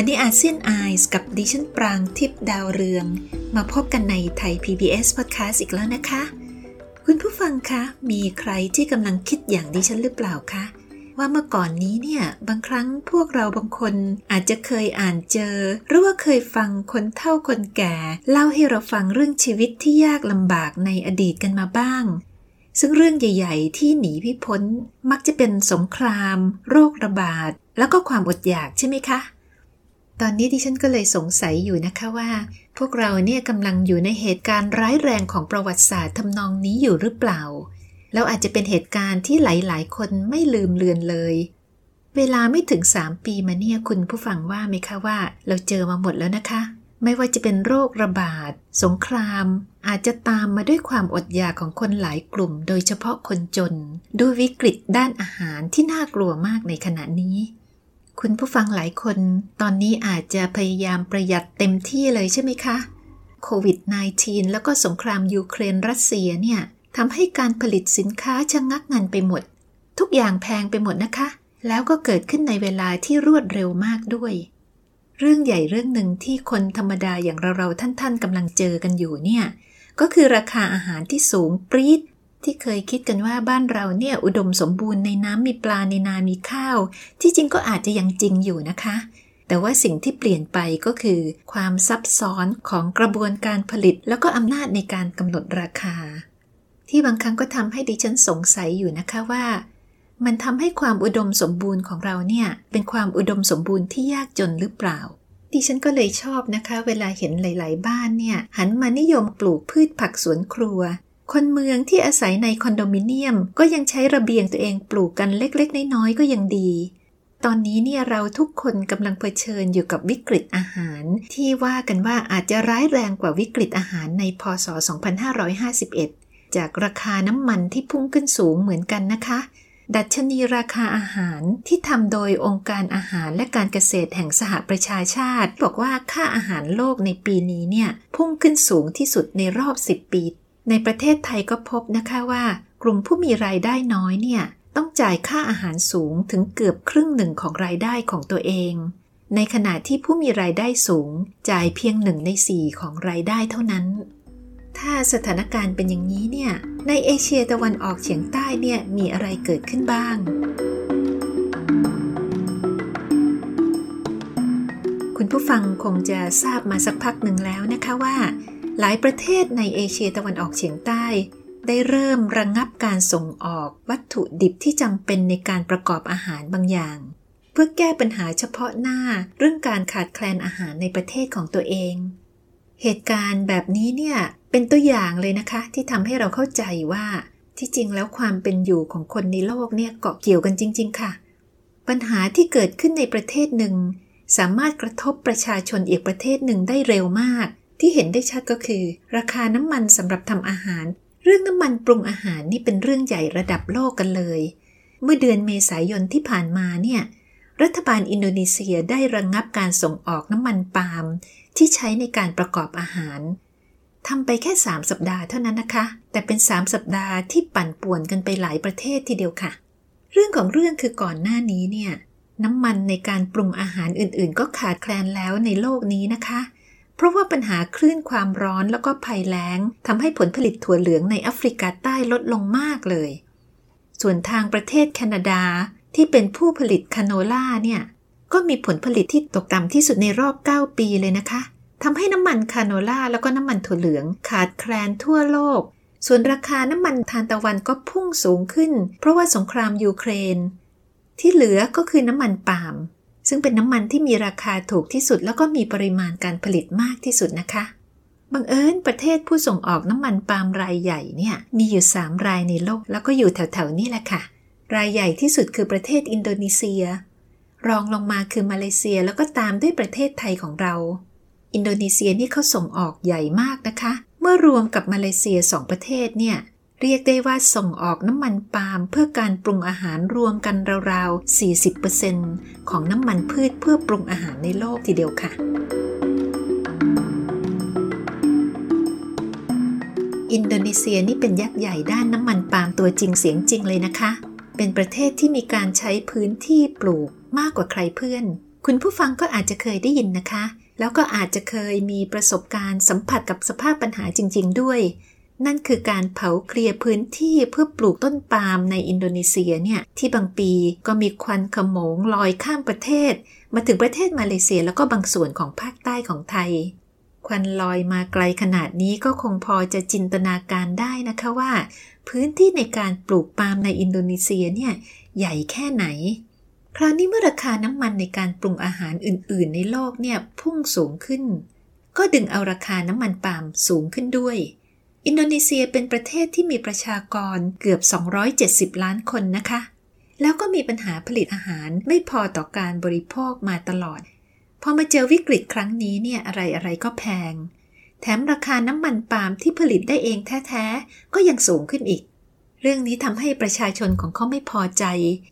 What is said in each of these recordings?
วันนี้อาเซียนไอส์กับดิฉันปรางทิพดาวเรือง มาพบกันในไทย PBS Podcast อีกแล้วนะคะ คุณผู้ฟังคะ มีใครที่กำลังคิดอย่างดิฉันหรือเปล่าคะ ว่าเมื่อก่อนนี้เนี่ย บางครั้งพวกเราบางคนอาจจะเคยอ่านเจอ หรือว่าเคยฟังคนเฒ่าคนแก่ เล่าให้เราฟังเรื่องชีวิตที่ยากลำบากในอดีตกันมาบ้างซึ่งเรื่องใหญ่ ๆ ที่หนีพิพ้นมักจะเป็นสงคราม โรคระบาด แล้วก็ความอดอยากใช่ไหมคะ ตอนนี้ดิฉันก็เลยสงสัยอยู่นะคะว่า พวกเราเนี่ยกำลังอยู่ในเหตุการณ์ร้ายแรงของประวัติศาสตร์ทำนองนี้อยู่หรือเปล่า แล้วอาจจะเป็นเหตุการณ์ที่หลาย ๆ คนไม่ลืมเลือนเลย เวลาไม่ถึง 3 ปีมาเนี่ยคุณผู้ฟังว่าไหมคะว่า เราเจอมาหมดแล้วนะคะ ไม่ว่าจะเป็นโรคระบาด สงคราม อาจจะตามมาด้วยความอดอยากของคนหลายกลุ่ม โดยเฉพาะคนจน ด้วยวิกฤตด้านอาหารที่น่ากลัวมากในขณะนี้ คุณผู้ฟังหลายคนตอนนี้อาจจะพยายามประหยัดเต็มที่เลยใช่ไหมคะโควิด -19 แล้วก็สงครามยูเครนรัสเซียเนี่ยทำให้การผลิตสินค้าชะงงักงันไปหมด ทุกอย่างแพงไปหมดนะคะ แล้วก็เกิดขึ้นในเวลาที่รวดเร็วมากด้วย เรื่องใหญ่เรื่องหนึ่งที่คนธรรมดาอย่างเราๆท่านๆกำลังเจอกันอยู่เนี่ยก็คือราคาอาหารที่สูงปรี๊ด ที่เคยคิดกันว่าบ้านเราเนี่ยอุดมสมบูรณ์ในน้ำมีปลาในนามีข้าว ที่จริงก็อาจจะยังจริงอยู่นะคะ แต่ว่าสิ่งที่เปลี่ยนไปก็คือ ความซับซ้อนของกระบวนการผลิต แล้วก็อำนาจในการกำหนดราคา ที่บางครั้งก็ทำให้ดิฉันสงสัยอยู่นะคะว่า มันทำให้ความอุดมสมบูรณ์ของเราเนี่ยเป็นความอุดมสมบูรณ์ที่ยากจนหรือเปล่าดิฉันก็เลยชอบนะคะ เวลาเห็นหลาย ๆ บ้านเนี่ย หันมานิยมปลูกพืชผักสวนครัว คนเมืองที่อาศัยในคอนโดมิเนียมก็ยังใช้ระเบียงตัวเองปลูกกันเล็กๆ น้อยๆ ก็ยังดี ตอนนี้เนี่ยเราทุกคนกำลังเผชิญอยู่กับวิกฤตอาหาร ที่ว่ากันว่าอาจจะร้ายแรงกว่าวิกฤตอาหารในพศ 2551 จากราคาน้ำมันที่พุ่งขึ้นสูงเหมือนกันนะคะ ดัชนีราคาอาหารที่ทำโดยองค์การอาหารและการเกษตรแห่งสหประชาชาติ บอกว่าค่าอาหารโลกในปีนี้เนี่ยพุ่งขึ้นสูงที่สุดในรอบ 10 ปี ในประเทศไทยก็พบนะคะว่า กลุ่มผู้มีรายได้น้อยเนี่ย ต้องจ่ายค่าอาหารสูงถึงเกือบครึ่งหนึ่งของรายได้ของตัวเอง ในขณะที่ผู้มีรายได้สูง จ่ายเพียงหนึ่งในสี่ของรายได้เท่านั้น ถ้าสถานการณ์เป็นอย่างนี้เนี่ย ในเอเชียตะวันออกเฉียงใต้เนี่ยมีอะไรเกิดขึ้นบ้าง คุณผู้ฟังคงจะทราบมาสักพักหนึ่งแล้วนะคะว่า หลายประเทศในเอเชียตะวันออกเฉียงใต้ ได้เริ่มระงงับการส่งออกวัตถุดิบที่จำเป็นในการประกอบอาหารบางอย่าง เพื่อแก้ปัญหาเฉพาะหน้าเรื่องการขาดแคลนอาหารในประเทศของตัวเอง เหตุการณ์แบบนี้เนี่ยเป็นตัวอย่างเลยนะคะ ที่ทำให้เราเข้าใจว่าที่จริงแล้วความเป็นอยู่ของคนในโลกเนี่ยเกาะเกี่ยวกันจริง ๆ ค่ะ ปัญหาที่เกิดขึ้นในประเทศหนึ่ง สามารถกระทบประชาชนอีกประเทศหนึ่งได้เร็วมาก ที่เห็นได้ชัดก็คือ ราคาน้ำมันสำหรับทำอาหาร เรื่องน้ำมันปรุงอาหารนี่เป็นเรื่องใหญ่ระดับโลกกันเลย เมื่อเดือนเมษายนที่ผ่านมาเนี่ยรัฐบาลอินโดนีเซียได้ระงงับการส่งออกน้ำมันปาล์มที่ใช้ในการประกอบอาหารทำไปแค่ 3 สัปดาห์เท่านั้นนะคะ แต่เป็น 3 สัปดาห์ที่ปั่นป่วนกันไปหลายประเทศทีเดียวค่ะ เรื่องของเรื่องคือก่อนหน้านี้เนี่ยน้ำมันในการปรุงอาหารอื่นๆ ก็ขาดแคลนแล้วในโลกนี้นะคะ เพราะว่าปัญหาคลื่นความร้อนแล้วก็ภัยแล้งทำให้ผลผลิตถั่วเหลืองในแอฟริกาใต้ลดลงมากเลย ส่วนทางประเทศแคนาดาที่เป็นผู้ผลิตคาโนล่าเนี่ยก็มีผลผลิตที่ตกต่ำที่สุดในรอบ 9 ปีเลยนะคะทำให้น้ำมันคาโนล่าแล้วก็น้ำมันถั่วเหลืองขาดแคลนทั่วโลก ส่วนราคาน้ำมันทานตะวันก็พุ่งสูงขึ้น เพราะว่าสงครามยูเครน ที่เหลือก็คือน้ำมันปาล์ม ซึ่งเป็นน้ำมันที่มีราคาถูกที่สุดแล้วก็มีปริมาณการผลิตมากที่สุดนะคะ บังเอิญประเทศผู้ส่งออกน้ำมันปาล์มรายใหญ่เนี่ยมีอยู่ 3 รายในโลก แล้วก็อยู่แถวๆนี้แหละค่ะ รายใหญ่ที่สุดคือประเทศอินโดนีเซีย รองลงมาคือมาเลเซียแล้วก็ตามด้วยประเทศไทยของเรา อินโดนีเซียนี่เขาส่งออกใหญ่มากนะคะ เมื่อรวมกับมาเลเซียสองประเทศเนี่ย เรียกได้ว่าส่งออกน้ำมันปาล์มเพื่อการปรุงอาหารรวมกันราวๆ 40%ของน้ำมันพืชเพื่อปรุงอาหารในโลกทีเดียวค่ะ อินโดนีเซียนี่เป็นยักษ์ใหญ่ด้านน้ำมันปาล์มตัวจริงเสียงจริงเลยนะคะ เป็นประเทศที่มีการใช้พื้นที่ปลูกมากกว่าใครเพื่อน คุณผู้ฟังก็อาจจะเคยได้ยินนะคะแล้วก็อาจจะเคยมีประสบการณ์สัมผัสกับสภาพปัญหาจริง ๆ ด้วย นั่นคือการเผาเคลียร์พื้นที่เพื่อปลูกต้นปาล์มในอินโดนีเซียเนี่ยที่บางปีก็มีควันขโมงลอยข้ามประเทศ มาถึงประเทศมาเลเซียแล้วก็บางส่วนของภาคใต้ของไทย ควันลอยมาไกลขนาดนี้ก็คงพอจะจินตนาการได้นะคะว่า พื้นที่ในการปลูกปาล์มในอินโดนีเซียเนี่ยใหญ่แค่ไหน คราวนี้เมื่อราคาน้ำมันในการปรุงอาหารอื่น ๆ ในโลกเนี่ยพุ่งสูงขึ้น ก็ดึงเอาราคาน้ำมันปาล์มสูงขึ้นด้วย อินโดนีเซียเป็นประเทศที่มีประชากรเกือบ 270 ล้านคนนะคะ แล้วก็มีปัญหาผลิตอาหารไม่พอต่อการบริโภคมาตลอด พอมาเจอวิกฤตครั้งนี้เนี่ยอะไรอะไรก็แพง แถมราคาน้ำมันปาล์มที่ผลิตได้เองแท้ๆ ก็ยังสูงขึ้นอีก เรื่องนี้ทำให้ประชาชนของเขาไม่พอใจ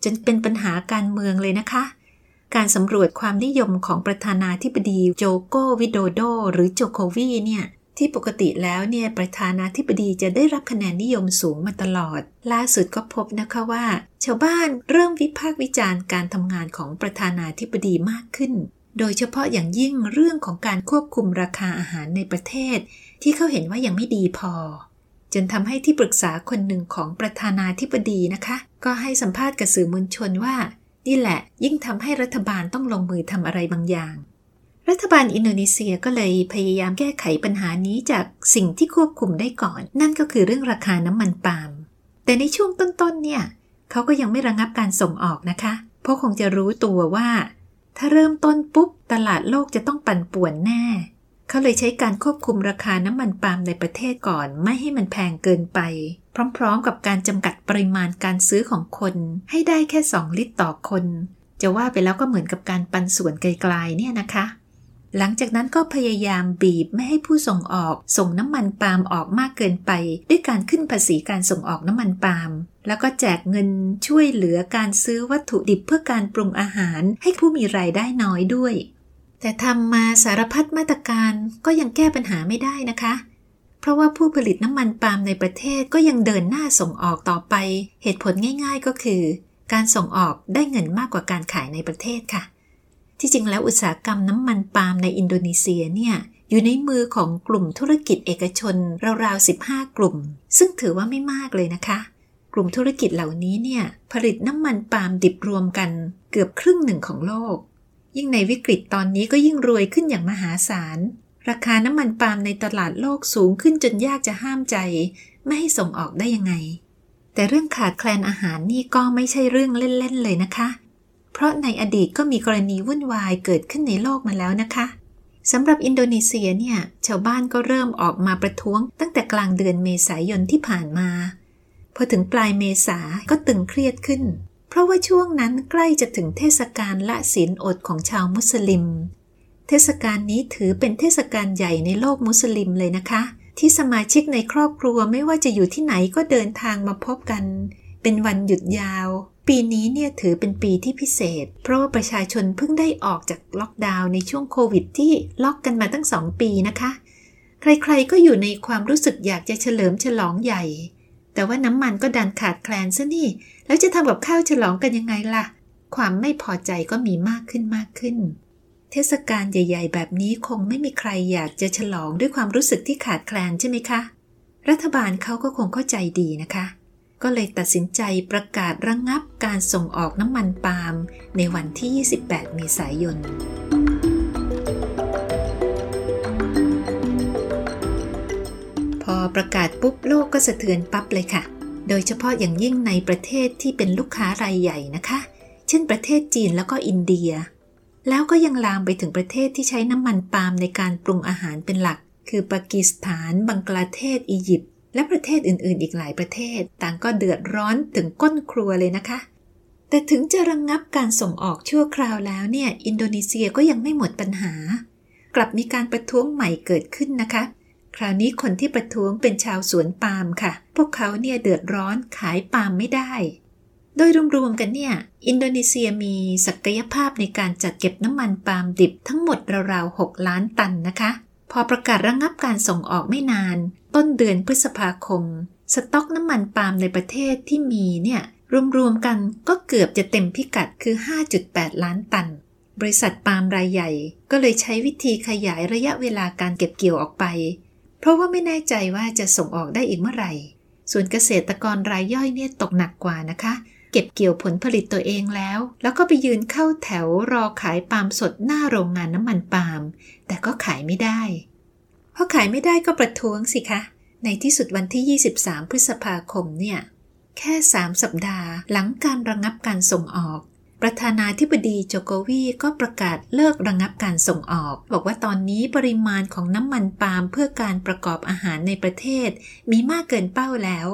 จนเป็นปัญหาการเมืองเลยนะคะการสำรวจความนิยมของประธานาธิบดีโจโกวิโดโด หรือโจโควีเนี่ย ที่ปกติแล้วเนี่ยประธานาธิบดีจะได้รับคะแนนนิยมสูงมาตลอด ล่าสุดก็พบนะคะว่า ชาวบ้านเริ่มวิพากษ์วิจารณ์การทำงานของประธานาธิบดีมากขึ้น โดยเฉพาะอย่างยิ่งเรื่องของการควบคุมราคาอาหารในประเทศ ที่เขาเห็นว่ายังไม่ดีพอ จนทำให้ที่ปรึกษาคนหนึ่งของประธานาธิบดีนะคะ ก็ให้สัมภาษณ์กับสื่อมวลชนว่า นี่แหละ ยิ่งทำให้รัฐบาลต้องลงมือทำอะไรบางอย่าง รัฐบาลอินโดนีเซียก็เลยพยายามแก้ไขปัญหานี้จากสิ่งที่ควบคุมได้ก่อน นั่นก็คือเรื่องราคาน้ำมันปาล์มแต่ในช่วงต้นๆเนี่ยเขาก็ยังไม่ระงับการส่งออกนะคะ เพราะคงจะรู้ตัวว่า ถ้าเริ่มต้นปุ๊บ ตลาดโลกจะต้องปั่นป่วนแน่ เขาเลยใช้การควบคุมราคาน้ำมันปาล์มในประเทศก่อน ไม่ให้มันแพงเกินไป พร้อมๆ กับการจำกัดปริมาณการซื้อของคน ให้ได้แค่ 2 ลิตรต่อคน จะว่าไปแล้วก็เหมือนกับการปันส่วนไกลๆเนี่ยนะคะ หลังจากนั้นก็พยายามบีบไม่ให้ผู้ส่งออก ส่งน้ำมันปาล์มออกมากเกินไป ด้วยการขึ้นภาษีการส่งออกน้ำมันปาล์มแล้วก็แจกเงินช่วยเหลือการซื้อวัตถุดิบเพื่อการปรุงอาหาร ให้ผู้มีรายได้น้อยด้วย แต่ทำมาสารพัดมาตรการก็ยังแก้ปัญหาไม่ได้นะคะ เพราะว่าผู้ผลิตน้ำมันปาล์มในประเทศก็ยังเดินหน้าส่งออกต่อไป เหตุผลง่าย ๆ ก็คือ การส่งออกได้เงินมากกว่าการขายในประเทศค่ะ ที่จริงแล้วอุตสาหกรรมน้ำมันปาล์มในอินโดนีเซียเนี่ยอยู่ในมือของกลุ่มธุรกิจเอกชนราวๆ 15 กลุ่ม ซึ่งถือว่าไม่มากเลยนะคะ กลุ่มธุรกิจเหล่านี้เนี่ยผลิตน้ำมันปาล์มดิบรวมกันเกือบครึ่งหนึ่งของโลก ยิ่งในวิกฤตตอนนี้ก็ยิ่งรวยขึ้นอย่างมหาศาล ราคาน้ำมันปาล์มในตลาดโลกสูงขึ้นจนยากจะห้ามใจ ไม่ให้ส่งออกได้ยังไง แต่เรื่องขาดแคลนอาหารนี่ก็ไม่ใช่เรื่องเล่นๆเลยนะคะเพราะในอดีตก็มีกรณีวุ่นวายเกิดขึ้นในโลกมาแล้วนะคะสำหรับอินโดนีเซียเนี่ยชาวบ้านก็เริ่มออกมาประท้วง ตั้งแต่กลางเดือนเมษายนที่ผ่านมา พอถึงปลายเมษาก็ตึงเครียดขึ้น เพราะว่าช่วงนั้นใกล้จะถึงเทศกาลละศีลอดของชาวมุสลิม เทศกาลนี้ถือเป็นเทศกาลใหญ่ในโลกมุสลิมเลยนะคะ ที่สมาชิกในครอบครัวไม่ว่าจะอยู่ที่ไหนก็เดินทางมาพบกัน เป็นวันหยุดยาว ปีนี้เนี่ยถือเป็นปีที่พิเศษ เพราะว่าประชาชนเพิ่งได้ออกจากล็อกดาวน์ในช่วงโควิดที่ล็อกกันมาตั้งสองปีนะคะ ใครๆก็อยู่ในความรู้สึกอยากจะเฉลิมฉลองใหญ่ แต่ว่าน้ำมันก็ดันขาดแคลนซะนี่ แล้วจะทำกับข้าวฉลองกันยังไงล่ะ ความไม่พอใจก็มีมากขึ้นมากขึ้น เทศกาลใหญ่ ๆ แบบนี้คงไม่มีใครอยากจะฉลองด้วยความรู้สึกที่ขาดแคลนใช่ไหมคะ รัฐบาลเขาก็คงเข้าใจดีนะคะ ก็เลยตัดสินใจประกาศระงงับการส่งออกน้ำมันปาล์มในวันที่ 28 เมษายน พอประกาศปุ๊บโลกก็สะเทือนปั๊บเลยค่ะ โดยเฉพาะอย่างยิ่งในประเทศที่เป็นลูกค้ารายใหญ่นะคะ เช่นประเทศจีนแล้วก็อินเดีย แล้วก็ยังลามไปถึงประเทศที่ใช้น้ำมันปาล์มในการปรุงอาหารเป็นหลัก คือปากีสถาน บังกลาเทศ อียิปต์ และประเทศอื่นๆ อีกหลายประเทศ ต่างก็เดือดร้อนถึงก้นครัวเลยนะคะ แต่ถึงจะระงงับการส่งออกชั่วคราวแล้วเนี่ย อินโดนีเซียก็ยังไม่หมดปัญหา กลับมีการประท้วงใหม่เกิดขึ้นนะคะ คราวนี้คนที่ประท้วงเป็นชาวสวนปาล์มค่ะ พวกเขาเนี่ยเดือดร้อนขายปาล์มไม่ได้ โดยรวมๆกันเนี่ย อินโดนีเซียมีศักยภาพในการจัดเก็บน้ำมันปาล์มดิบทั้งหมดราวๆ6ล้านตันนะคะ พอประกาศระงงับการส่งออกไม่นาน ต้นเดือนพฤษภาคม สต็อกน้ำมันปาล์มในประเทศที่มีเนี่ยรวมๆกันก็เกือบจะเต็มพิกัดคือ 5.8 ล้านตัน บริษัทปาล์มรายใหญ่ ก็เลยใช้วิธีขยายระยะเวลาการเก็บเกี่ยวออกไป เพราะว่าไม่แน่ใจว่าจะส่งออกได้อีกเมื่อไหร่ ส่วนเกษตรกรรายย่อยเนี่ยตกหนักกว่านะคะ เก็บเกี่ยวผลผลิตตัวเองแล้ว แล้วก็ไปยืนเข้าแถวรอขายปาล์มสดหน้าโรงงานน้ำมันปาล์มแต่ก็ขายไม่ได้พอขายไม่ได้ก็ประท้วงสิคะ ในที่สุดวันที่ 23 พฤษภาคมเนี่ย แค่สามสัปดาห์หลังการระงับการส่งออก ประธานาธิบดีโจโกวีก็ประกาศเลิกระงับการส่งออก บอกว่าตอนนี้ปริมาณของน้ำมันปาล์มเพื่อการประกอบอาหารในประเทศ มีมากเกินเป้าแล้ว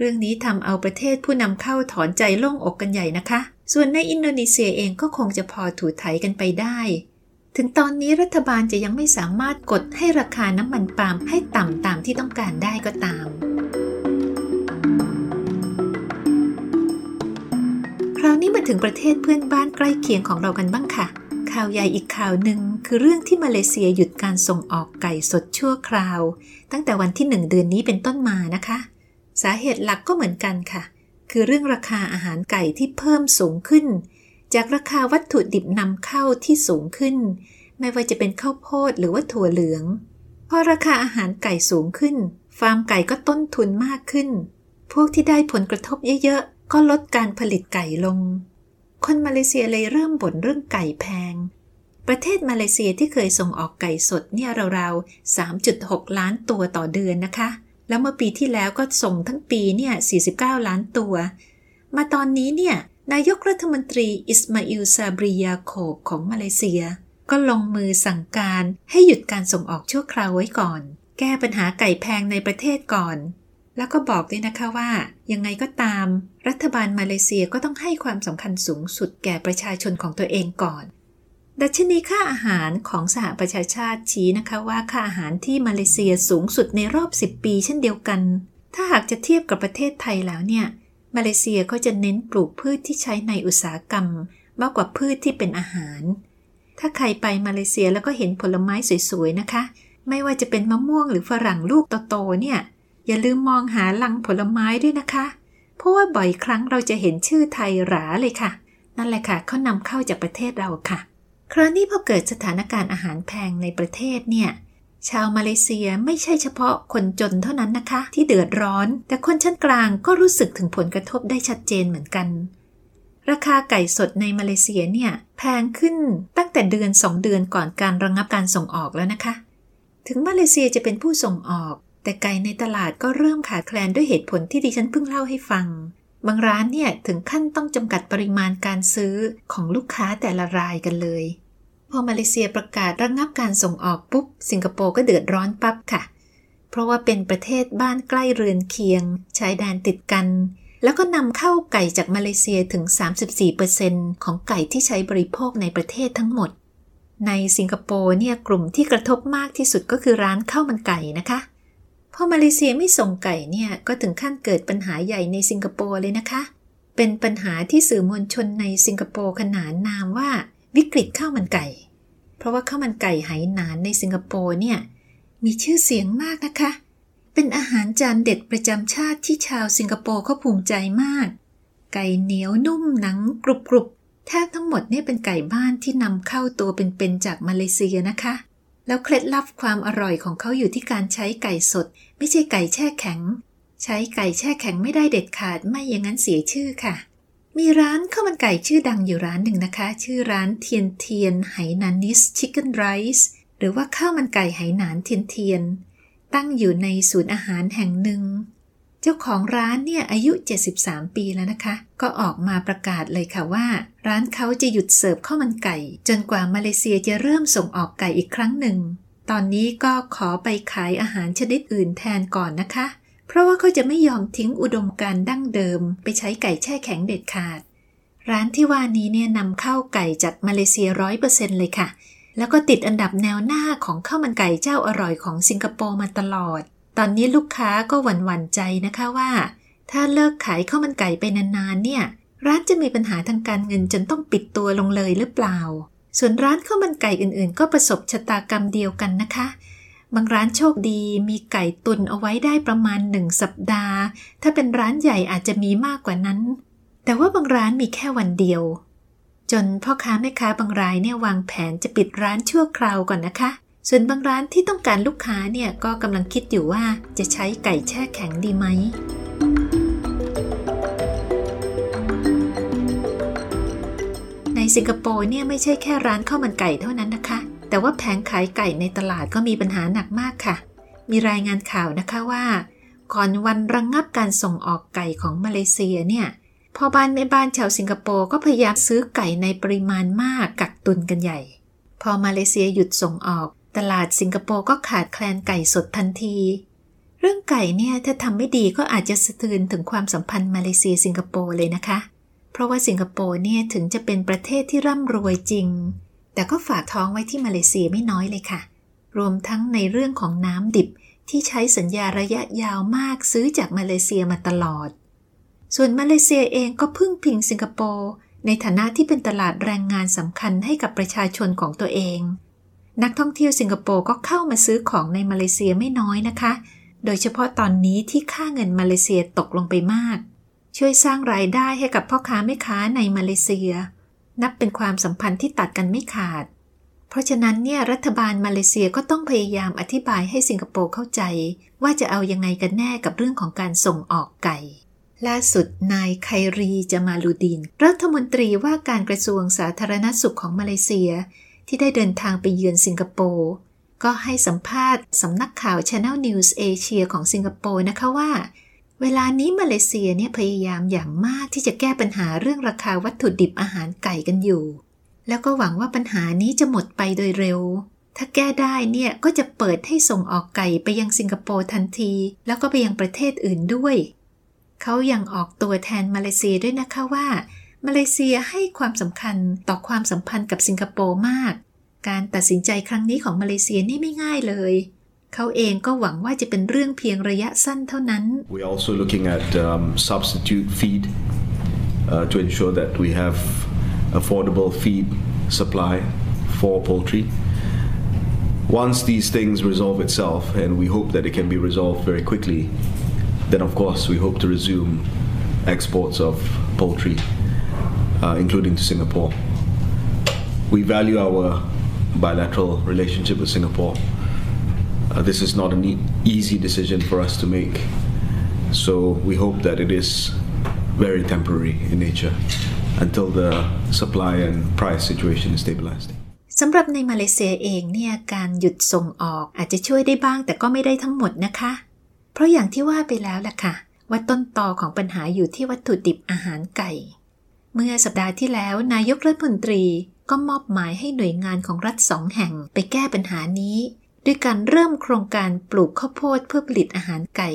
เรื่องนี้ทำเอาประเทศผู้นำเข้าถอนใจโล่งอกกันใหญ่นะคะ ส่วนในอินโดนีเซียเองก็คงจะพอถูถ่ายกันไปได้ ถึงตอนนี้รัฐบาลจะยังไม่สามารถกดให้ราคาน้ำมันปาล์มให้ต่ำตามที่ต้องการได้ก็ตาม คราวนี้มาถึงประเทศเพื่อนบ้านใกล้เคียงของเรากันบ้างค่ะ ข่าวใหญ่อีกข่าวหนึ่งคือเรื่องที่มาเลเซียหยุดการส่งออกไก่สดชั่วคราว ตั้งแต่วันที่หนึ่งเดือนนี้เป็นต้นมานะคะ สาเหตุหลักก็เหมือนกันค่ะ คือเรื่องราคาอาหารไก่ที่เพิ่มสูงขึ้น จากราคาวัตถุดิบนำเข้าที่สูงขึ้น ไม่ว่าจะเป็นข้าวโพดหรือว่าถั่วเหลืองพอราคาอาหารไก่สูงขึ้น ฟาร์มไก่ก็ต้นทุนมากขึ้น พวกที่ได้ผลกระทบเยอะๆ ก็ลดการผลิตไก่ลง คนมาเลเซียเลยเริ่มบ่นเรื่องไก่แพง ประเทศมาเลเซียที่เคยส่งออกไก่สดเนี่ยราวๆ 3.6 ล้านตัวต่อเดือนนะคะ แล้วเมื่อปีที่แล้วก็ส่งทั้งปีเนี่ย 49 ล้านตัว มาตอนนี้เนี่ย นายกรัฐมนตรีอิสมาอิลซาบริยาโคบของมาเลเซีย ก็ลงมือสั่งการให้หยุดการส่งออกชั่วคราวไว้ก่อน แก้ปัญหาไก่แพงในประเทศก่อน แล้วก็บอกด้วยนะคะว่า ยังไงก็ตาม รัฐบาลมาเลเซียก็ต้องให้ความสำคัญสูงสุดแก่ประชาชนของตัวเองก่อน ดัชนีค่าอาหารของสหประชาชาติชี้นะคะว่าค่าอาหารที่มาเลเซียสูงสุดในรอบ 10 ปีเช่นเดียวกัน ถ้าหากจะเทียบกับประเทศไทยแล้วเนี่ย มาเลเซียก็จะเน้นปลูกพืชที่ใช้ในอุตสาหกรรม มากกว่าพืชที่เป็นอาหาร ถ้าใครไปมาเลเซียแล้วก็เห็นผลไม้สวยๆนะคะ ไม่ว่าจะเป็นมะม่วงหรือฝรั่งลูกโตๆเนี่ย อย่าลืมมองหาลังผลไม้ด้วยนะคะ เพราะว่าบ่อยครั้งเราจะเห็นชื่อไทยหราเลยค่ะ นั่นแหละค่ะเขานำเข้าจากประเทศเราค่ะ คราวนี้พอเกิดสถานการณ์อาหารแพงในประเทศเนี่ย ชาวมาเลเซียไม่ใช่เฉพาะคนจนเท่านั้นนะคะ ที่เดือดร้อน แต่คนชั้นกลางก็รู้สึกถึงผลกระทบได้ชัดเจนเหมือนกัน ราคาไก่สดในมาเลเซียเนี่ยแพงขึ้นตั้งแต่เดือน 2 เดือนก่อนการระงงับการส่งออกแล้วนะคะ ถึงมาเลเซียจะเป็นผู้ส่งออก แต่ไก่ในตลาดก็เริ่มขาดแคลนด้วยเหตุผลที่ดิฉันเพิ่งเล่าให้ฟัง บางร้านเนี่ยถึงขั้นต้องจำกัดปริมาณการซื้อของลูกค้าแต่ละรายกันเลย พอมาเลเซียประกาศระงงับการส่งออกปุ๊บ สิงคโปร์ก็เดือดร้อนปั๊บค่ะ เพราะว่าเป็นประเทศบ้านใกล้เรือนเคียง ชายแดนติดกัน แล้วก็นำเข้าไก่จากมาเลเซียถึง 34%ของไก่ที่ใช้บริโภคในประเทศทั้งหมด ในสิงคโปร์เนี่ยกลุ่มที่กระทบมากที่สุดก็คือร้านข้าวมันไก่นะคะ พอมาเลเซียไม่ส่งไก่เนี่ยก็ถึงขั้นเกิดปัญหาใหญ่ในสิงคโปร์เลยนะคะ เป็นปัญหาที่สื่อมวลชนในสิงคโปร์ขนานนามว่า วิกฤตข้าวมันไก่ เพราะว่าข้าวมันไก่ไหหนานในสิงคโปร์เนี่ยมีชื่อเสียงมากนะคะ เป็นอาหารจานเด็ดประจำชาติที่ชาวสิงคโปร์เขาภูมิใจมาก ไก่เหนียวนุ่มหนังกรุบกรุบแทบทั้งหมดเนี่ยเป็นไก่บ้านที่นำเข้าตัวเป็นๆจากมาเลเซียนะคะ แล้วเคล็ดลับความอร่อยของเขาอยู่ที่การใช้ไก่สด ไม่ใช่ไก่แช่แข็ง ใช้ไก่แช่แข็งไม่ได้เด็ดขาดไม่อย่างนั้นเสียชื่อค่ะ มีร้านข้าวมันไก่ชื่อดังอยู่ร้านหนึ่งนะคะ ชื่อร้านเทียนเทียน Hainanese Chicken Rice หรือว่าข้าวมันไก่ไหหนานเทียนเทียน ตั้งอยู่ในศูนย์อาหารแห่งหนึ่ง เจ้าของร้านเนี่ยอายุ 73 ปีแล้วนะคะ ก็ออกมาประกาศเลยค่ะว่า ร้านเขาจะหยุดเสิร์ฟข้าวมันไก่ จนกว่ามาเลเซียจะเริ่มส่งออกไก่อีกครั้งหนึ่ง ตอนนี้ก็ขอไปขายอาหารชนิดอื่นแทนก่อนนะคะ เพราะว่าเขาจะไม่ยอมทิ้งอุดมการดั้งเดิม ไปใช้ไก่แช่แข็งเด็ดขาด ร้านที่ว่านี้เนี่ยนำเข้าไก่จากมาเลเซียร้อยเปอร์เซ็นต์เลยค่ะ แล้วก็ติดอันดับแนวหน้าของข้าวมันไก่เจ้าอร่อยของสิงคโปร์มาตลอด ตอนนี้ลูกค้าก็หวั่นหวั่นใจนะคะว่า ถ้าเลิกขายข้าวมันไก่ไปนานๆเนี่ย ร้านจะมีปัญหาทางการเงินจนต้องปิดตัวลงเลยหรือเปล่า ส่วนร้านข้าวมันไก่อื่นๆ ก็ประสบชะตากรรมเดียวกันนะคะบางร้านโชคดีมีไก่ตุนเอาไว้ได้ประมาณหนึ่งสัปดาห์ ถ้าเป็นร้านใหญ่อาจจะมีมากกว่านั้น แต่ว่าบางร้านมีแค่วันเดียว จนพ่อค้าแม่ค้าบางรายเนี่ยวางแผนจะปิดร้านชั่วคราวก่อนนะคะ ส่วนบางร้านที่ต้องการลูกค้าเนี่ยก็กำลังคิดอยู่ว่าจะใช้ไก่แช่แข็งดีไหม ในสิงคโปร์เนี่ยไม่ใช่แค่ร้านข้าวมันไก่เท่านั้นนะคะ แต่ว่าแผงขายไก่ในตลาดก็มีปัญหาหนักมากค่ะ มีรายงานข่าวนะคะว่า ก่อนวันระงงับการส่งออกไก่ของมาเลเซียเนี่ยพ่อบ้านแม่บ้านชาวสิงคโปร์ก็พยายามซื้อไก่ในปริมาณมากกักตุนกันใหญ่ พอมาเลเซียหยุดส่งออก ตลาดสิงคโปร์ก็ขาดแคลนไก่สดทันที เรื่องไก่เนี่ยถ้าทำไม่ดีก็อาจจะสะเทือนถึงความสัมพันธ์มาเลเซียสิงคโปร์เลยนะคะ เพราะว่าสิงคโปร์เนี่ยถึงจะเป็นประเทศที่ร่ำรวยจริง แต่ก็ฝากท้องไว้ที่มาเลเซียไม่น้อยเลยค่ะ รวมทั้งในเรื่องของน้ำดิบที่ใช้สัญญาระยะยาวมากซื้อจากมาเลเซียมาตลอด ส่วนมาเลเซียเองก็พึ่งพิงสิงคโปร์ในฐานะที่เป็นตลาดแรงงานสำคัญให้กับประชาชนของตัวเอง นักท่องเที่ยวสิงคโปร์ก็เข้ามาซื้อของในมาเลเซียไม่น้อยนะคะ โดยเฉพาะตอนนี้ที่ค่าเงินมาเลเซียตกลงไปมาก ช่วยสร้างรายได้ให้กับพ่อค้าแม่ค้าในมาเลเซีย นับเป็นความสัมพันธ์ที่ตัดกันไม่ขาด เพราะฉะนั้นเนี่ยรัฐบาลมาเลเซียก็ต้องพยายามอธิบายให้สิงคโปร์เข้าใจ ว่าจะเอายังไงกันแน่กับเรื่องของการส่งออกไก่ล่าสุดนายไครีจามาลูดีน รัฐมนตรีว่าการกระทรวงสาธารณสุขของมาเลเซีย ที่ได้เดินทางไปเยือนสิงคโปร์ก็ให้สัมภาษณ์สำนักข่าว Channel News Asia ของสิงคโปร์นะคะว่า เวลานี้มาเลเซียเนี่ยพยายามอย่างมากที่จะแก้ปัญหาเรื่องราคาวัตถุดิบอาหารไก่กันอยู่ แล้วก็หวังว่าปัญหานี้จะหมดไปโดยเร็ว ถ้าแก้ได้เนี่ยก็จะเปิดให้ส่งออกไก่ไปยังสิงคโปร์ทันที แล้วก็ไปยังประเทศอื่นด้วย เขายังออกตัวแทนมาเลเซียด้วยนะคะว่า มาเลเซียให้ความสำคัญต่อความสัมพันธ์กับสิงคโปร์มาก การตัดสินใจครั้งนี้ของมาเลเซียนี่ไม่ง่ายเลย เขาเองก็หวังว่าจะเป็นเรื่องเพียงระยะสั้นเท่านั้น We also looking at um, substitute feed uh, to ensure that we have affordable feed supply for poultry. Once these things resolve itself, and we hope that it can be resolved very quickly, then of course we hope to resume exports of poultry, uh, including to Singapore. We value our bilateral relationship with Singapore. Uh, this is not an e- easy decision for us to make, so we hope that it is very temporary in nature until the supply and price situation is stabilized. สำหรับในมาเลเซียเองเนี่ยการหยุดส่งออกอาจจะช่วยได้บ้างแต่ก็ไม่ได้ทั้งหมดนะคะเพราะอย่างที่ว่าไปแล้วล่ะค่ะ ว่าต้นตอของปัญหาอยู่ที่วัตถุดิบอาหารไก่ เมื่อสัปดาห์ที่แล้วนายกรัฐมนตรีก็มอบหมายให้หน่วยงานของรัฐสองแห่งไปแก้ปัญหานี้ ด้วยการเริ่มโครงการปลูกข้าวโพดเพื่อผลิตอาหารไก่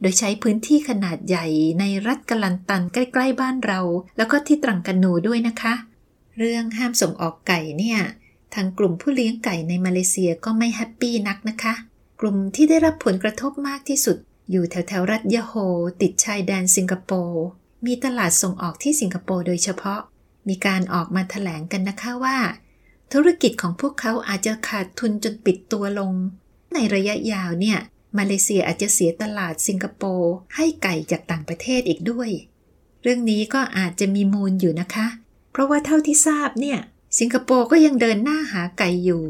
โดยใช้พื้นที่ขนาดใหญ่ในรัฐกลันตันใกล้ ๆ บ้านเรา แล้วก็ที่ตรังกันนูด้วยนะคะ เรื่องห้ามส่งออกไก่เนี่ยทางกลุ่มผู้เลี้ยงไก่ในมาเลเซียก็ไม่แฮปปี้นักนะคะ กลุ่มที่ได้รับผลกระทบมากที่สุด อยู่แถวแถวรัฐยะโฮติดชายแดนสิงคโปร์ มีตลาดส่งออกที่สิงคโปร์โดยเฉพาะ มีการออกมาแถลงกันนะคะว่า ธุรกิจของพวกเขาอาจจะขาดทุนจนปิดตัวลง ในระยะยาวเนี่ย มาเลเซียอาจจะเสียตลาดสิงคโปร์ให้ไก่จากต่างประเทศอีกด้วย เรื่องนี้ก็อาจจะมีมูลอยู่นะคะ เพราะว่าเท่าที่ทราบเนี่ย สิงคโปร์ก็ยังเดินหน้าหาไก่อยู่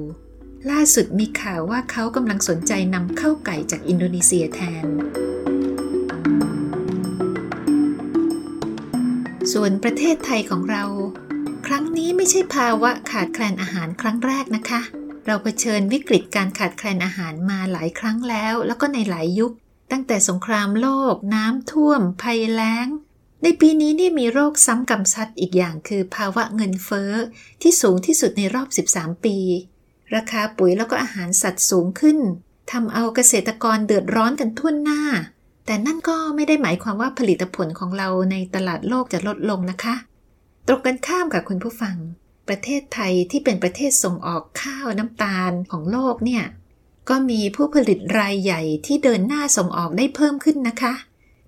ล่าสุดมีข่าวว่าเขากำลังสนใจนำเข้าไก่จากอินโดนีเซียแทน ส่วนประเทศไทยของเรา ครั้งนี้ไม่ใช่ภาวะขาดแคลนอาหารครั้งแรกนะคะ เราเผชิญวิกฤตการขาดแคลนอาหารมาหลายครั้งแล้ว แล้วก็ในหลายยุค ตั้งแต่สงครามโลก น้ำท่วม ภัยแล้ง ในปีนี้นี่มีโรคซ้ำกำซัดอีกอย่างคือภาวะเงินเฟ้อที่สูงที่สุดในรอบ 13 ปี ราคาปุ๋ยแล้วก็อาหารสัตว์สูงขึ้นทำเอาเกษตรกรเดือดร้อนกันทุ่นหน้า แต่นั่นก็ไม่ได้หมายความว่าผลิตผลของเราในตลาดโลกจะลดลงนะคะ ตรงกันข้ามกับคุณผู้ฟัง ประเทศไทยที่เป็นประเทศส่งออกข้าวน้ำตาลของโลกเนี่ย ก็มีผู้ผลิตรายใหญ่ที่เดินหน้าส่งออกได้เพิ่มขึ้นนะคะ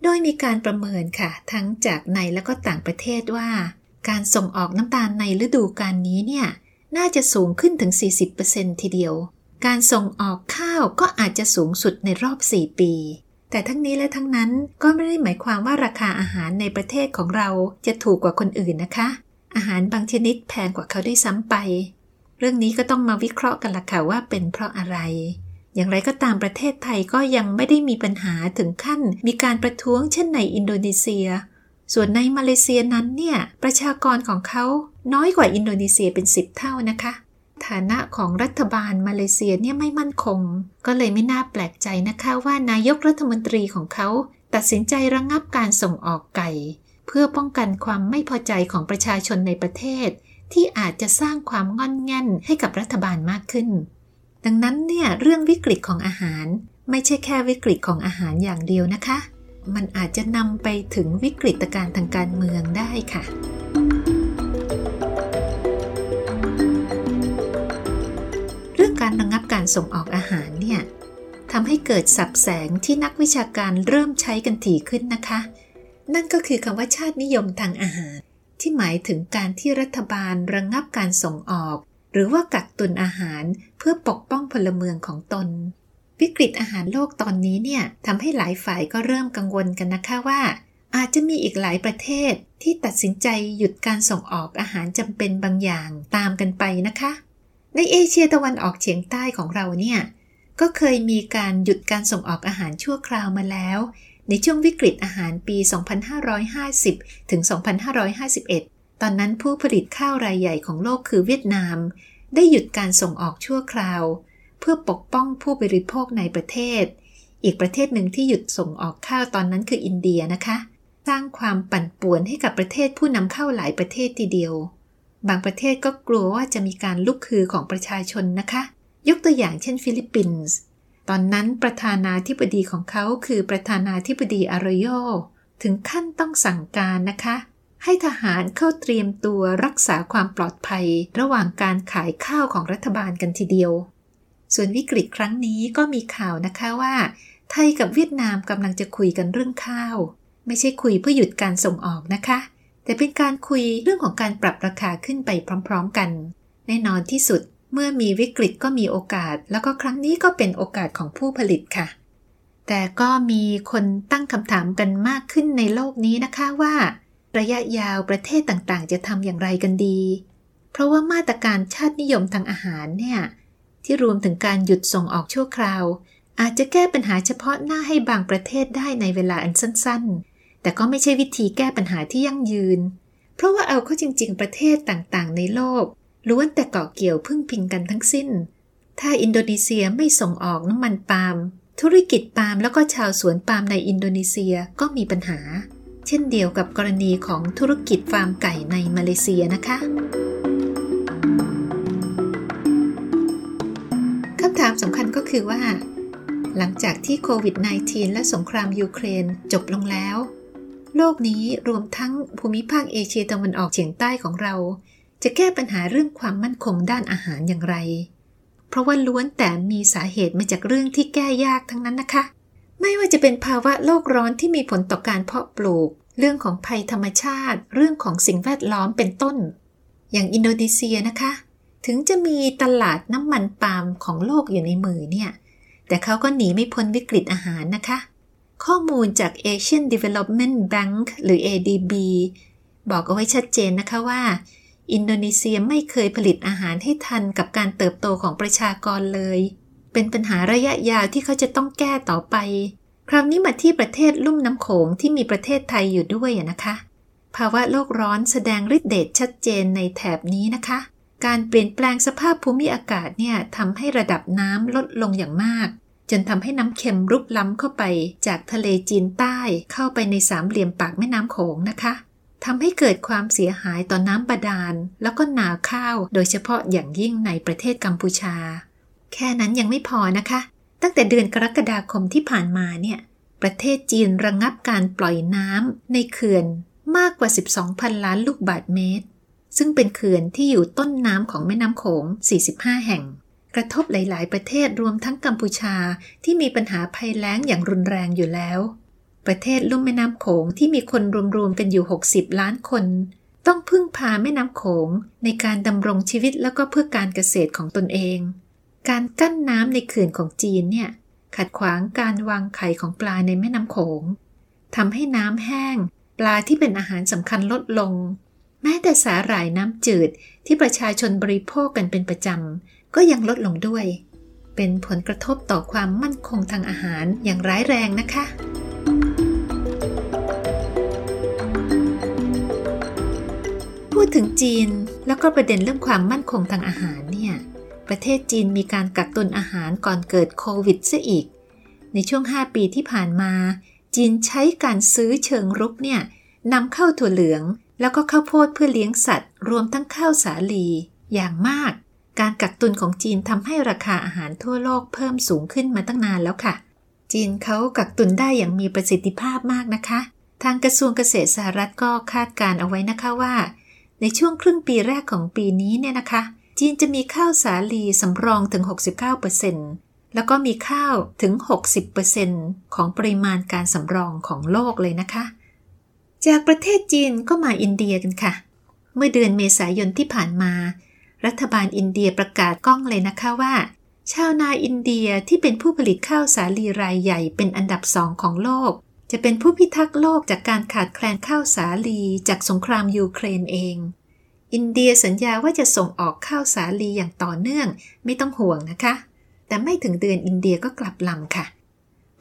โดยมีการประเมินค่ะ ทั้งจากในและก็ต่างประเทศว่า การส่งออกน้ำตาลในฤดูกาลนี้เนี่ยน่าจะสูงขึ้นถึง 40%ทีเดียว การส่งออกข้าวก็อาจจะสูงสุดในรอบ 4 ปี แต่ทั้งนี้และทั้งนั้นก็ไม่ได้หมายความว่าราคาอาหารในประเทศของเราจะถูกกว่าคนอื่นนะคะ อาหารบางชนิดแพงกว่าเขาด้วยซ้ำไป เรื่องนี้ก็ต้องมาวิเคราะห์กันละค่ะว่าเป็นเพราะอะไร อย่างไรก็ตามประเทศไทยก็ยังไม่ได้มีปัญหาถึงขั้น มีการประท้วงเช่นในอินโดนีเซีย ส่วนในมาเลเซียนั้นเนี่ยประชากรของเขาน้อยกว่าอินโดนีเซียเป็นสิบเท่านะคะ ฐานะของรัฐบาลมาเลเซียเนี่ยไม่มั่นคง ก็เลยไม่น่าแปลกใจนะคะว่านายกรัฐมนตรีของเขา ตัดสินใจระงงับการส่งออกไก่ เพื่อป้องกันความไม่พอใจของประชาชนในประเทศ ที่อาจจะสร้างความงอนแง่นให้กับรัฐบาลมากขึ้น ดังนั้นเนี่ยเรื่องวิกฤตของอาหาร ไม่ใช่แค่วิกฤตของอาหารอย่างเดียวนะคะ มันอาจจะนำไปถึงวิกฤตการณ์ทางการเมืองได้ค่ะ การส่งออกอาหารเนี่ยทำให้เกิดสับแสงที่นักวิชาการเริ่มใช้กันถี่ขึ้นนะคะ นั่นก็คือคำว่าชาตินิยมทางอาหาร ที่หมายถึงการที่รัฐบาลระงงับการส่งออก หรือว่ากักตุนอาหารเพื่อปกป้องพลเมืองของตน วิกฤตอาหารโลกตอนนี้เนี่ยทำให้หลายฝ่ายก็เริ่มกังวลกันนะคะว่า อาจจะมีอีกหลายประเทศที่ตัดสินใจหยุดการส่งออกอาหารจำเป็นบางอย่างตามกันไปนะคะ ในเอเชียตะวันออกเฉียงใต้ของเราเนี่ย ก็เคยมีการหยุดการส่งออกอาหารชั่วคราวมาแล้ว ในช่วงวิกฤตอาหารปี 2550 ถึง 2551 ตอนนั้นผู้ผลิตข้าวรายใหญ่ของโลกคือเวียดนาม ได้หยุดการส่งออกชั่วคราว เพื่อปกป้องผู้บริโภคในประเทศ อีกประเทศหนึ่งที่หยุดส่งออกข้าวตอนนั้นคืออินเดียนะคะ สร้างความปั่นป่วนให้กับประเทศผู้นำเข้าหลายประเทศทีเดียว บางประเทศก็กลัวว่าจะมีการลุกคือของประชาชนนะคะ ยกตัวอย่างเช่นฟิลิปปินส์ ตอนนั้นประธานาธิบดีของเขาคือประธานาธิบดีอารโยถึงขั้นต้องสั่งการนะคะ ให้ทหารเข้าเตรียมตัวรักษาความปลอดภัย ระหว่างการขายข้าวของรัฐบาลกันทีเดียว ส่วนวิกฤตครั้งนี้ก็มีข่าวนะคะว่า ไทยกับเวียดนามกำลังจะคุยกันเรื่องข้าว ไม่ใช่คุยเพื่อหยุดการส่งออกนะคะ แต่เป็นการคุยเรื่องของการปรับราคาขึ้นไปพร้อม ๆ กัน แน่นอนที่สุดเมื่อมีวิกฤตก็มีโอกาส แล้วก็ครั้งนี้ก็เป็นโอกาสของผู้ผลิตค่ะ แต่ก็มีคนตั้งคำถามกันมากขึ้นในโลกนี้นะคะว่า ระยะยาวประเทศต่างๆ จะทำอย่างไรกันดี เพราะว่ามาตรการชาตินิยมทางอาหารเนี่ย ที่รวมถึงการหยุดส่งออกชั่วคราว อาจจะแก้ปัญหาเฉพาะหน้าให้บางประเทศได้ในเวลาอันสั้น แต่ก็ไม่ใช่วิธีแก้ปัญหาที่ยั่งยืน เพราะว่าเอาเข้าจริง ๆ ประเทศต่างๆ ในโลกล้วนแต่เกาะเกี่ยวพึ่งพิงกันทั้งสิ้น ถ้าอินโดนีเซียไม่ส่งออกน้ำมันปาล์มธุรกิจปาล์มแล้วก็ชาวสวนปาล์มในอินโดนีเซียก็มีปัญหา เช่นเดียวกับกรณีของธุรกิจฟาร์มไก่ในมาเลเซียนะคะคำถามสำคัญก็คือว่า หลังจากที่โควิด -19 และสงครามยูเครนจบลงแล้ว โลกนี้รวมทั้งภูมิภาคเอเชียตะวันออกเฉียงใต้ของเรา จะแก้ปัญหาเรื่องความมั่นคงด้านอาหารอย่างไร เพราะว่าล้วนแต่มีสาเหตุมาจากเรื่องที่แก้ยากทั้งนั้นนะคะ ไม่ว่าจะเป็นภาวะโลกร้อนที่มีผลต่อการเพาะปลูก เรื่องของภัยธรรมชาติ เรื่องของสิ่งแวดล้อมเป็นต้น อย่างอินโดนีเซียนะคะ ถึงจะมีตลาดน้ำมันปาล์มของโลกอยู่ในมือเนี่ย แต่เขาก็หนีไม่พ้นวิกฤตอาหารนะคะ ข้อมูลจาก Asian Development Bank หรือ ADB บอกเอาไว้ชัดเจนนะคะว่า อินโดนีเซียไม่เคยผลิตอาหารให้ทันกับการเติบโตของประชากรเลย เป็นปัญหาระยะยาวที่เขาจะต้องแก้ต่อไป คราวนี้มาที่ประเทศลุ่มน้ำโขงที่มีประเทศไทยอยู่ด้วยนะคะ ภาวะโลกร้อนแสดงฤทธิ์เดชชัดเจนในแถบนี้นะคะ การเปลี่ยนแปลงสภาพภูมิอากาศเนี่ยทำให้ระดับน้ำลดลงอย่างมาก จนทำให้น้ำเค็มรุกล้ำเข้าไป จากทะเลจีนใต้เข้าไปในสามเหลี่ยมปากแม่น้ำโขงนะคะทำให้เกิดความเสียหายต่อน้ำบาดาล แล้วก็นาข้าว โดยเฉพาะอย่างยิ่งในประเทศกัมพูชา แค่นั้นยังไม่พอนะคะ ตั้งแต่เดือนกรกฎาคมที่ผ่านมาเนี่ย ประเทศจีนระงงับการปล่อยน้ำในเขื่อนมากกว่า 12,000 ล้านลูกบาทเมตร ซึ่งเป็นเขื่อนที่อยู่ต้นน้ำของแม่น้ำโขง 45 แห่ง กระทบหลาย ๆ ประเทศรวมทั้งกัมพูชาที่มีปัญหาภัยแล้งอย่างรุนแรงอยู่แล้ว ประเทศลุ่มแม่น้ำโขงที่มีคนรวม ๆ กันอยู่ 60 ล้านคน ต้องพึ่งพาแม่น้ำโขงในการดำรงชีวิตแล้วก็เพื่อการเกษตรของตนเอง การกั้นน้ำในเขื่อนของจีนเนี่ยขัดขวางการวางไข่ของปลาในแม่น้ำโขงทำให้น้ำแห้ง ปลาที่เป็นอาหารสำคัญลดลง แม้แต่สาหร่ายน้ำจืดที่ประชาชนบริโภคกันเป็นประจำก็ยังลดลงด้วย เป็นผลกระทบต่อความมั่นคงทางอาหารอย่างร้ายแรงนะคะ พูดถึงจีนแล้วก็ประเด็นเรื่องความมั่นคงทางอาหารเนี่ย ประเทศจีนมีการกักตุนอาหารก่อนเกิดโควิดซะอีก ในช่วง 5 ปีที่ผ่านมา จีนใช้การซื้อเชิงรุกเนี่ยนำเข้าถั่วเหลือง แล้วก็ข้าวโพดเพื่อเลี้ยงสัตว์ รวมทั้งข้าวสาลี อย่างมาก การกักตุนของจีนทำให้ราคาอาหารทั่วโลกเพิ่มสูงขึ้นมาตั้งนานแล้วค่ะ จีนเขากักตุนได้อย่างมีประสิทธิภาพมากนะคะ ทางกระทรวงเกษตรสหรัฐก็คาดการเอาไว้นะคะว่า ในช่วงครึ่งปีแรกของปีนี้เนี่ยนะคะ จีนจะมีข้าวสาลีสำรองถึง 69%แล้วก็มีข้าวถึง 60%ของปริมาณการสำรองของโลกเลยนะคะ จากประเทศจีนก็มาอินเดียกันค่ะ เมื่อเดือนเมษายนที่ผ่านมา รัฐบาลอินเดียประกาศก้องเลยนะคะว่า ชาวนาอินเดียที่เป็นผู้ผลิตข้าวสาลีรายใหญ่เป็นอันดับสองของโลก จะเป็นผู้พิทักษ์โลกจากการขาดแคลนข้าวสาลีจากสงครามยูเครนเอง อินเดียสัญญาว่าจะส่งออกข้าวสาลีอย่างต่อเนื่อง ไม่ต้องห่วงนะคะ แต่ไม่ถึงเดือนอินเดียก็กลับลำค่ะเ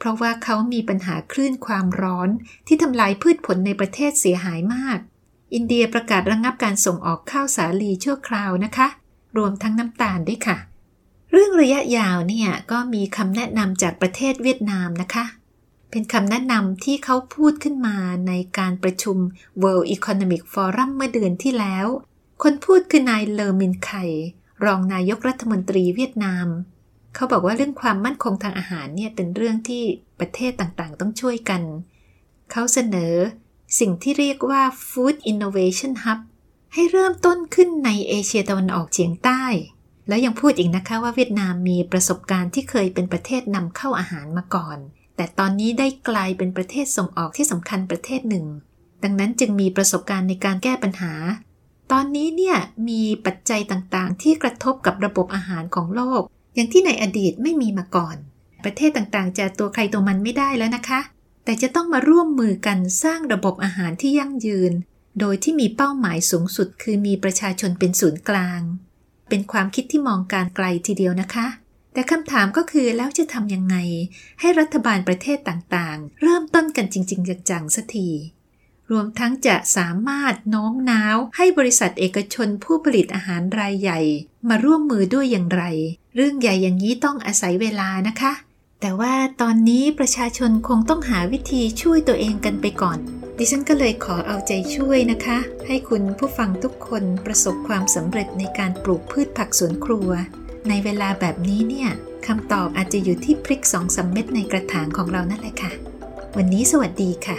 พราะว่าเขามีปัญหาคลื่นความร้อนที่ทำลายพืชผลในประเทศเสียหายมาก อินเดียประกาศระงงับการส่งออกข้าวสาลีชั่วคราวนะคะ รวมทั้งน้ำตาลด้วยค่ะ เรื่องระยะยาวเนี่ยก็มีคำแนะนำจากประเทศเวียดนามนะคะ เป็นคำแนะนำที่เขาพูดขึ้นมาในการประชุม World Economic Forum เมื่อเดือนที่แล้ว คนพูดคือนายเลอมินไครองนายกรัฐมนตรีเวียดนาม เขาบอกว่าเรื่องความมั่นคงทางอาหารเนี่ยเป็นเรื่องที่ประเทศต่างๆ ต้องช่วยกัน เขาเสนอสิ่งที่เรียกว่า Food Innovation Hub ให้เริ่มต้นขึ้นในเอเชียตะวันออกเฉียงใต้ แล้วยังพูดอีกนะคะว่าเวียดนามมีประสบการณ์ที่เคยเป็นประเทศนำเข้าอาหารมาก่อน แต่ตอนนี้ได้กลายเป็นประเทศส่งออกที่สำคัญประเทศหนึ่ง ดังนั้นจึงมีประสบการณ์ในการแก้ปัญหา ตอนนี้เนี่ยมีปัจจัยต่างๆ ที่กระทบกับระบบอาหารของโลก อย่างที่ในอดีตไม่มีมาก่อน ประเทศต่างๆ จะตัวใครตัวมันไม่ได้แล้วนะคะ แต่จะต้องมาร่วมมือกันสร้างระบบอาหารที่ยั่งยืน โดยที่มีเป้าหมายสูงสุด คือมีประชาชนเป็นศูนย์กลาง เป็นความคิดที่มองการไกลทีเดียวนะคะ แต่คำถามก็คือแล้วจะทำยังไง ให้รัฐบาลประเทศต่างๆ เริ่มต้นกันจริง ๆ จังๆสักที รวมทั้งจะสามารถโน้มน้าวให้บริษัทเอกชนผู้ผลิตอาหารรายใหญ่ มาร่วมมือด้วยอย่างไร เรื่องใหญ่อย่างนี้ต้องอาศัยเวลานะคะ แต่ว่าตอนนี้ประชาชนคงต้องหาวิธีช่วยตัวเองกันไปก่อน ดิฉันก็เลยขอเอาใจช่วยนะคะ ให้คุณผู้ฟังทุกคนประสบความสำเร็จในการปลูกพืชผักสวนครัว ในเวลาแบบนี้เนี่ยคำตอบอาจจะอยู่ที่พริกสองสามเม็ดในกระถางของเรานั่นแหละค่ะ วันนี้สวัสดีค่ะ